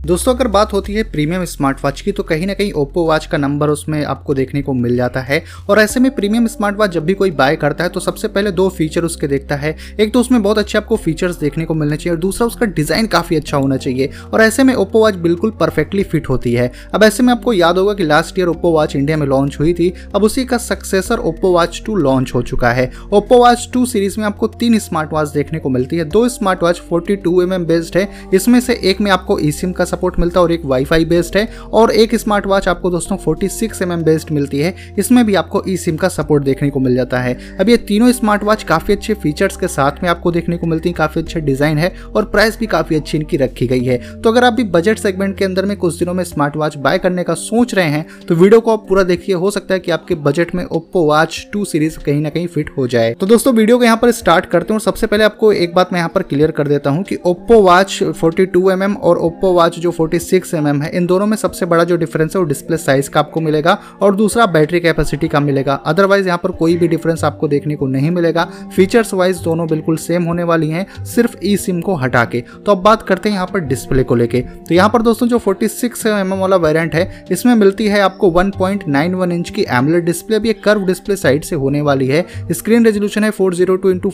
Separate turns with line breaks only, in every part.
दोस्तों, अगर बात होती है प्रीमियम स्मार्ट वॉच की तो कहीं ना कहीं ओप्पो वॉच का नंबर उसमें आपको देखने को मिल जाता है। और ऐसे में प्रीमियम स्मार्ट वॉच जब भी कोई बाय करता है तो सबसे पहले दो फीचर उसके देखता है। एक तो उसमें बहुत अच्छे आपको फीचर्स देखने को मिलने चाहिए, और दूसरा उसका डिज़ाइन काफ़ी अच्छा होना चाहिए। और ऐसे में ओप्पो वॉच बिल्कुल परफेक्टली फिट होती है। अब ऐसे में आपको याद होगा कि last year Oppo watch India में लॉन्च हुई थी, अब उसी का successor Oppo watch two launch हो चुका है। ओप्पो वॉच टू सीरीज़ में आपको तीन स्मार्ट वॉच देखने को मिलती है। दो smart watch forty two based है, इसमें से एक में आपको ई का सपोर्ट मिलता है और एक वाईफाई बेस्ड है और एक स्मार्ट वॉच आपको दोस्तों 46 सिक्स एम बेस्ड मिलती है। इसमें भी आपको ई सिम का सपोर्ट देखने को मिल जाता है। अब ये तीनों स्मार्ट वॉच काफ़ी अच्छे फीचर्स के साथ में आपको देखने को मिलती है, काफ़ी अच्छा डिज़ाइन है और प्राइस भी काफ़ी अच्छी इनकी रखी गई है। तो अगर आप भी बजट सेगमेंट के अंदर में कुछ दिनों में स्मार्ट वॉच बाय करने का सोच रहे हैं तो वीडियो को आप पूरा देखिए। हो सकता है कि आपके बजट में ओप्पो वॉच टू सीरीज़ कहीं ना कहीं फिट हो जाए। तो दोस्तों वीडियो को यहाँ पर स्टार्ट करते हैं सबसे पहले आपको एक बात मैं यहाँ पर क्लियर कर देता हूँ कि ओप्पो वॉच 42 mm और ओप्पो वॉच जो 46 सिक्स mm है, इन दोनों में सबसे बड़ा जो डिफरेंस है वो डिस्प्ले साइज़ का आपको मिलेगा और दूसरा बैटरी कैपेसिटी का मिलेगा। अदरवाइज़ यहाँ पर कोई भी डिफरेंस आपको देखने को नहीं मिलेगा। फीचर्स वाइज दोनों बिल्कुल सेम होने वाली हैं, सिर्फ़ ई सिम को हटा के। तो अब बात करते हैं यहाँ पर डिस्प्ले को लेके। तो यहाँ पर दोस्तों जो फोर्टी सिक्स वाला वेरियंट है, इसमें मिलती है आपको वन इंच की एमलेट डिस्प्ले ये कर्व डिस्प्ले साइड से होने वाली है। स्क्रीन रेजोल्यूशन है फोर ज़ीरो टू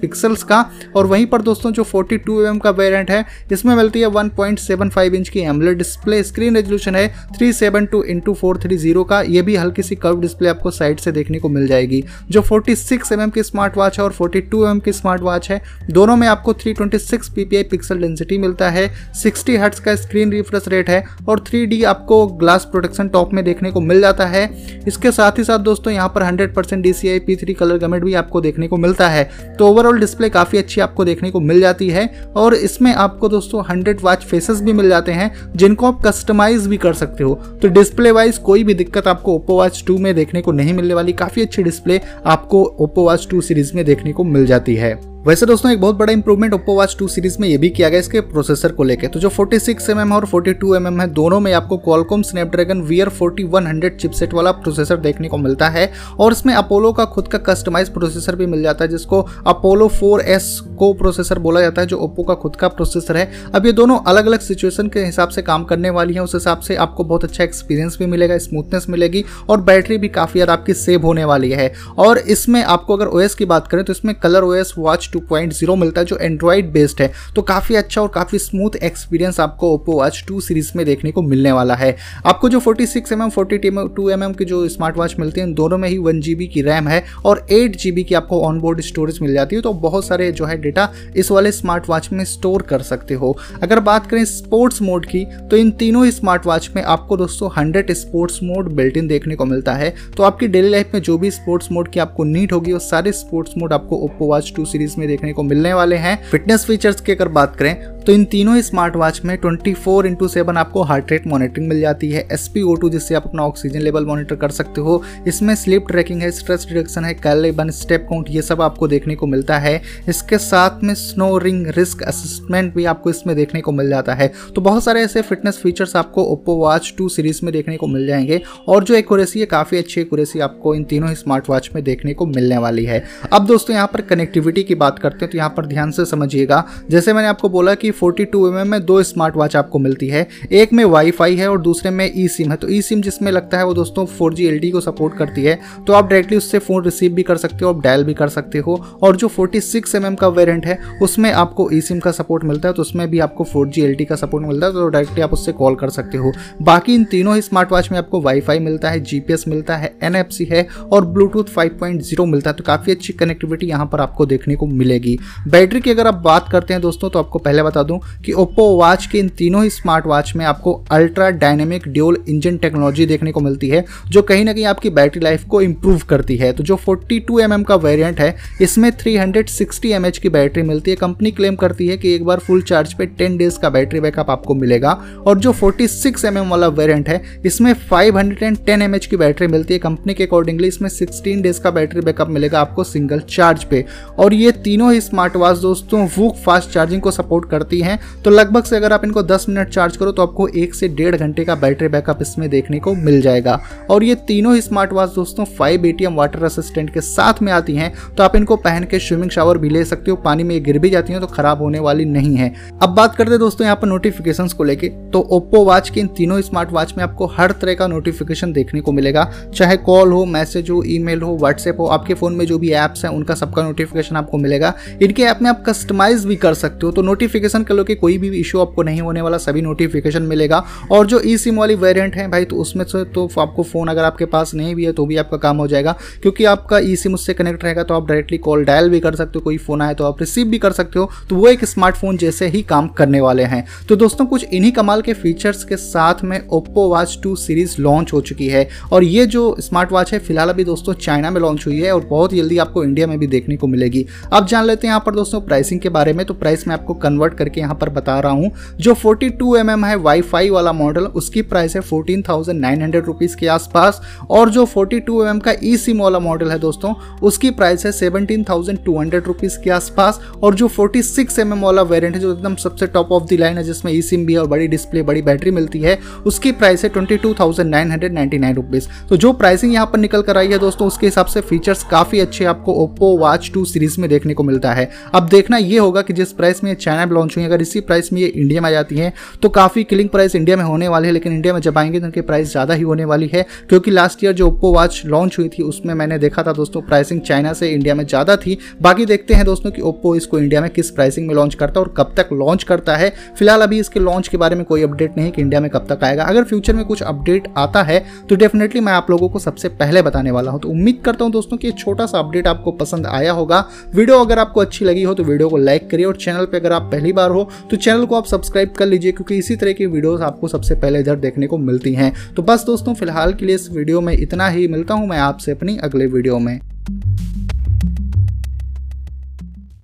पिक्सल्स का। और वहीं पर दोस्तों जो फोर्टी टू एम का वेरियंट है, इसमें मिलती है one point seven five inch की एमलेट डिस्प्ले स्क्रीन रेजोल्यूशन है थ्री सेवन टू इंटू का, ये भी हल्की सी कर्व डिस्प्ले आपको साइड से देखने को मिल जाएगी। जो फोर्टी सिक्स एम की स्मार्ट वॉच है और फोर्टी टू एम की स्मार्ट वॉच है, दोनों में आपको three twenty six PPI pixel density मिलता है सिक्सटी हर्ट्स का स्क्रीन रिफ्रेश रेट है और थ्री डी आपको ग्लास प्रोटेक्शन टॉप में देखने को मिल जाता है। इसके साथ ही साथ दोस्तों, यहाँ पर hundred percent D C colour gamut भी आपको देखने को मिलता है। तो ओवरऑल डिस्प्ले काफ़ी अच्छी आपको देखने को मिल जाती है और इसमें आपको दोस्तों हंड्रेड वॉच फेसेस भी मिल जाते हैं, जिनको आप कस्टमाइज भी कर सकते हो। तो डिस्प्ले वाइज कोई भी दिक्कत आपको ओप्पो वॉच टू में देखने को नहीं मिलने वाली। काफ़ी अच्छी डिस्प्ले आपको ओप्पो वॉच टू सीरीज़ में देखने को मिल जाती है। वैसे दोस्तों, एक बहुत बड़ा improvement Oppo watch two series में ये भी किया गया इसके प्रोसेसर को लेकर तो जो 46 सिक्स mm और 42 mm है, दोनों में आपको क्वालकॉम स्नैपड्रैगन वीयर 4100 चिपसेट वाला प्रोसेसर देखने को मिलता है और इसमें अपोलो का खुद का कस्टमाइज प्रोसेसर भी मिल जाता है, जिसको अपोलो 4S को प्रोसेसर बोला जाता है, जो ओप्पो का खुद का प्रोसेसर है। अब ये दोनों अलग अलग सिचुएशन के हिसाब से काम करने वाली है, उस हिसाब से आपको बहुत अच्छा एक्सपीरियंस भी मिलेगा स्मूथनेस मिलेगी और बैटरी भी काफ़ी ज़्यादा आपकी सेव होने वाली है। और इसमें आपको अगर ओएस की बात करें तो इसमें कलर ओएस वॉच 2.0 मिलता है, जो एंड्रॉइड बेस्ड है। तो काफ़ी अच्छा और काफ़ी स्मूथ एक्सपीरियंस आपको ओप्पो वॉच टू सीरीज़ में देखने को मिलने वाला है। आपको जो 46 six M M forty two M की जो स्मार्ट वॉच मिलती है दोनों में ही वन जी की रैम है और एट जी की आपको ऑन बोर्ड स्टोरेज मिल जाती है। तो बहुत सारे जो है डेटा इस वाले स्मार्ट वॉच में स्टोर कर सकते हो। अगर बात करें स्पोर्ट्स मोड की तो इन तीनों स्मार्ट वॉच में आपको दोस्तों hundred sports mode built in देखने को मिलता है। तो आपकी डेली लाइफ में जो भी स्पोर्ट्स मोड की आपको नीड होगी, वो सारे स्पोर्ट्स मोड आपको ओप्पो वॉच टू सीरीज़ में देखने को मिलने वाले हैं। फिटनेस फीचर्स की अगर बात करें तो इन तीनों स्मार्ट वॉच में 24 फोर इंटू सेवन आपको हार्ट रेट मॉनिटरिंग मिल जाती है एस पी ओ टू जिससे आप अपना ऑक्सीजन लेवल मॉनिटर कर सकते हो। इसमें स्लीप ट्रैकिंग है स्ट्रेस रिडक्शन है कैलोरी बन स्टेप काउंट ये सब आपको देखने को मिलता है। इसके साथ में स्नो रिंग रिस्क असिस्टमेंट भी आपको इसमें देखने को मिल जाता है। तो बहुत सारे ऐसे फिटनेस फीचर्स आपको ओप्पो वॉच टू सीरीज़ में देखने को मिल जाएँगे और जो एक्यूरेसी है, काफ़ी अच्छी एक्यूरेसी आपको इन तीनों स्मार्ट वॉच में देखने को मिलने वाली है। अब दोस्तों, यहाँ पर कनेक्टिविटी की बात करते हैं तो यहाँ पर ध्यान से समझिएगा। जैसे मैंने आपको बोला कि 42 टू एम में दो स्मार्ट वॉच आपको मिलती है। एक में वाईफाई है और दूसरे में ई सिम है। तो ई सिम जिसमें लगता है वो दोस्तों फोर जी एल को सपोर्ट करती है। तो आप डायरेक्टली उससे फ़ोन रिसीव भी कर सकते हो, आप डायल भी कर सकते हो। और जो फोर्टी सिक्स mm का वेरियंट है, उसमें आपको ई सिम का सपोर्ट मिलता है। तो उसमें भी आपको फोर जी एल का सपोर्ट मिलता है। तो डायरेक्टली आप उससे कॉल कर सकते हो। बाकी इन तीनों स्मार्ट वॉच में आपको वाईफाई मिलता है जीपीएस मिलता है एनएफसी है और ब्लूटूथ 5.0 मिलता है। तो काफ़ी अच्छी कनेक्टिविटी यहाँ पर आपको देखने को मिलेगी। बैटरी की अगर आप बात करते हैं दोस्तों तो आपको पहले बता दूँ कि ओप्पो वॉच के इन तीनों ही स्मार्ट वॉच में आपको ultra dynamic dual engine technology देखने को मिलती है, जो कहीं ना कहीं आपकी बैटरी लाइफ को इंप्रूव करती है। तो जो 42 टू mm का वेरिएंट है, इसमें 360 mAh की बैटरी मिलती है। कंपनी क्लेम करती है कि एक बार फुल चार्ज पे 10 डेज़ का बैटरी बैकअप आपको मिलेगा। और जो 46 सिक्स mm वाला वेरियंट है, इसमें 510 mAh की बैटरी मिलती है। कंपनी के अकॉर्डिंगली इसमें 16 डेज़ का बैटरी बैकअप मिलेगा आपको सिंगल चार्ज पे। और ये तीनों ही स्मार्ट वॉच दोस्तों वूक फास्ट चार्जिंग को सपोर्ट करती क्वालिटी है। तो लगभग से अगर आप इनको दस मिनट चार्ज करो तो आपको एक से डेढ़ घंटे का बैटरी बैकअप इसमें देखने को मिल जाएगा। और ये तीनों ही स्मार्ट वॉच दोस्तों फाइव एटीएम वाटर असिस्टेंट के साथ में आती हैं। तो आप इनको पहन के स्विमिंग शावर भी ले सकते हो। पानी में गिर भी जाती हैं तो खराब होने वाली नहीं है। अब बात करते दोस्तों यहाँ पर नोटिफिकेशन को लेके। तो ओप्पो वॉच के इन तीनों स्मार्ट वॉच में आपको हर तरह का नोटिफिकेशन देखने को मिलेगा। चाहे कॉल हो मैसेज हो ईमेल हो व्हाट्सएप हो, आपके फ़ोन में जो भी एप्स हैं, उनका सबका नोटिफिकेशन आपको मिलेगा। इनके ऐप में आप कस्टमाइज भी कर सकते हो। तो नोटिफिकेशन कर लो कि कोई भी इशू आपको नहीं होने वाला, सभी नोटिफिकेशन मिलेगा। और जो ई सिम वाली वेरियंट है भाई तो उसमें से तो आपको फ़ोन अगर आपके पास नहीं भी है तो भी आपका काम हो जाएगा। क्योंकि आपका ई सिम उससे कनेक्ट रहेगा तो आप डायरेक्टली कॉल डायल भी कर सकते हो, कोई फ़ोन आए तो आप रिसीव भी कर सकते हो। तो वो एक स्मार्टफ़ोन जैसे ही काम करने वाले हैं। तो दोस्तों, कुछ इन्हीं कमाल के फीचर्स के साथ में Oppo watch two series launch हो चुकी है। और ये जो स्मार्ट वॉच है, फ़िलहाल अभी दोस्तों चाइना में लॉन्च हुई है और बहुत जल्दी आपको इंडिया में भी देखने को मिलेगी। अब जान लेते हैं यहाँ पर दोस्तों प्राइसिंग के बारे में। तो प्राइस मैं आपको कन्वर्ट करके यहाँ पर बता रहा हूँ, जो 42 टू mm है वाईफाई वाला मॉडल उसकी प्राइस है फोर्टीन थाउज़ेंड के आसपास। और जो 42 टू mm का ई सिम वाला मॉडल है दोस्तों, उसकी प्राइस है seventeen thousand two hundred rupees के आसपास। और जो 46 सिक्स mm वाला वेरियंट है, जो एकदम सबसे टॉप ऑफ़ द लाइन है, जिसमें ई सिम भी है और बड़ी डिस्प्ले बड़ी बैटरी मिलती है, उसकी प्राइस है twenty two thousand nine hundred ninety nine rupees तो जो प्राइसिंग यहाँ पर निकल कर आई है दोस्तों, उसके हिसाब से फीचर्स काफ़ी अच्छे आपको ओप्पो वॉच टू सीरीज़ में देखने को मिलता है। अब देखना ये होगा कि जिस प्राइस में चाइना में लॉन्च हुई अगर इसी प्राइस में ये इंडिया में आ जाती है तो काफ़ी किलिंग प्राइस इंडिया में होने वाली है, लेकिन इंडिया में जब आएँगे तो उनकी प्राइस ज़्यादा ही होने वाली है, क्योंकि लास्ट ईयर जो ओप्पो वॉच लॉन्च हुई थी, उसमें मैंने देखा था दोस्तों प्राइसिंग चाइना से इंडिया में ज़्यादा थी। बाकी देखते हैं दोस्तों कि ओप्पो इसको इंडिया में किस प्राइसिंग में लॉन्च करता है और कब तक लॉन्च करता है। फ़िलहाल अभी इसके लॉन्च के बारे में कोई अपडेट नहीं कि इंडिया में कब तक आएगा। अगर फ्यूचर में कुछ अपडेट आता है तो डेफिनेटली मैं आप लोगों को सबसे पहले बताने वाला हूँ। तो उम्मीद करता हूँ दोस्तों कि छोटा सा अपडेट आपको पसंद आया होगा। वीडियो अगर आपको अच्छी लगी हो तो वीडियो को लाइक करिए और चैनल पर अगर आप पहली बार हो तो चैनल को आप सब्सक्राइब कर लीजिए, क्योंकि इसी तरह की वीडियोस आपको सबसे पहले इधर देखने को मिलती हैं। तो बस दोस्तों, फ़िलहाल के लिए इस वीडियो में इतना ही। मिलता हूँ मैं आपसे अपनी अगले वीडियो में।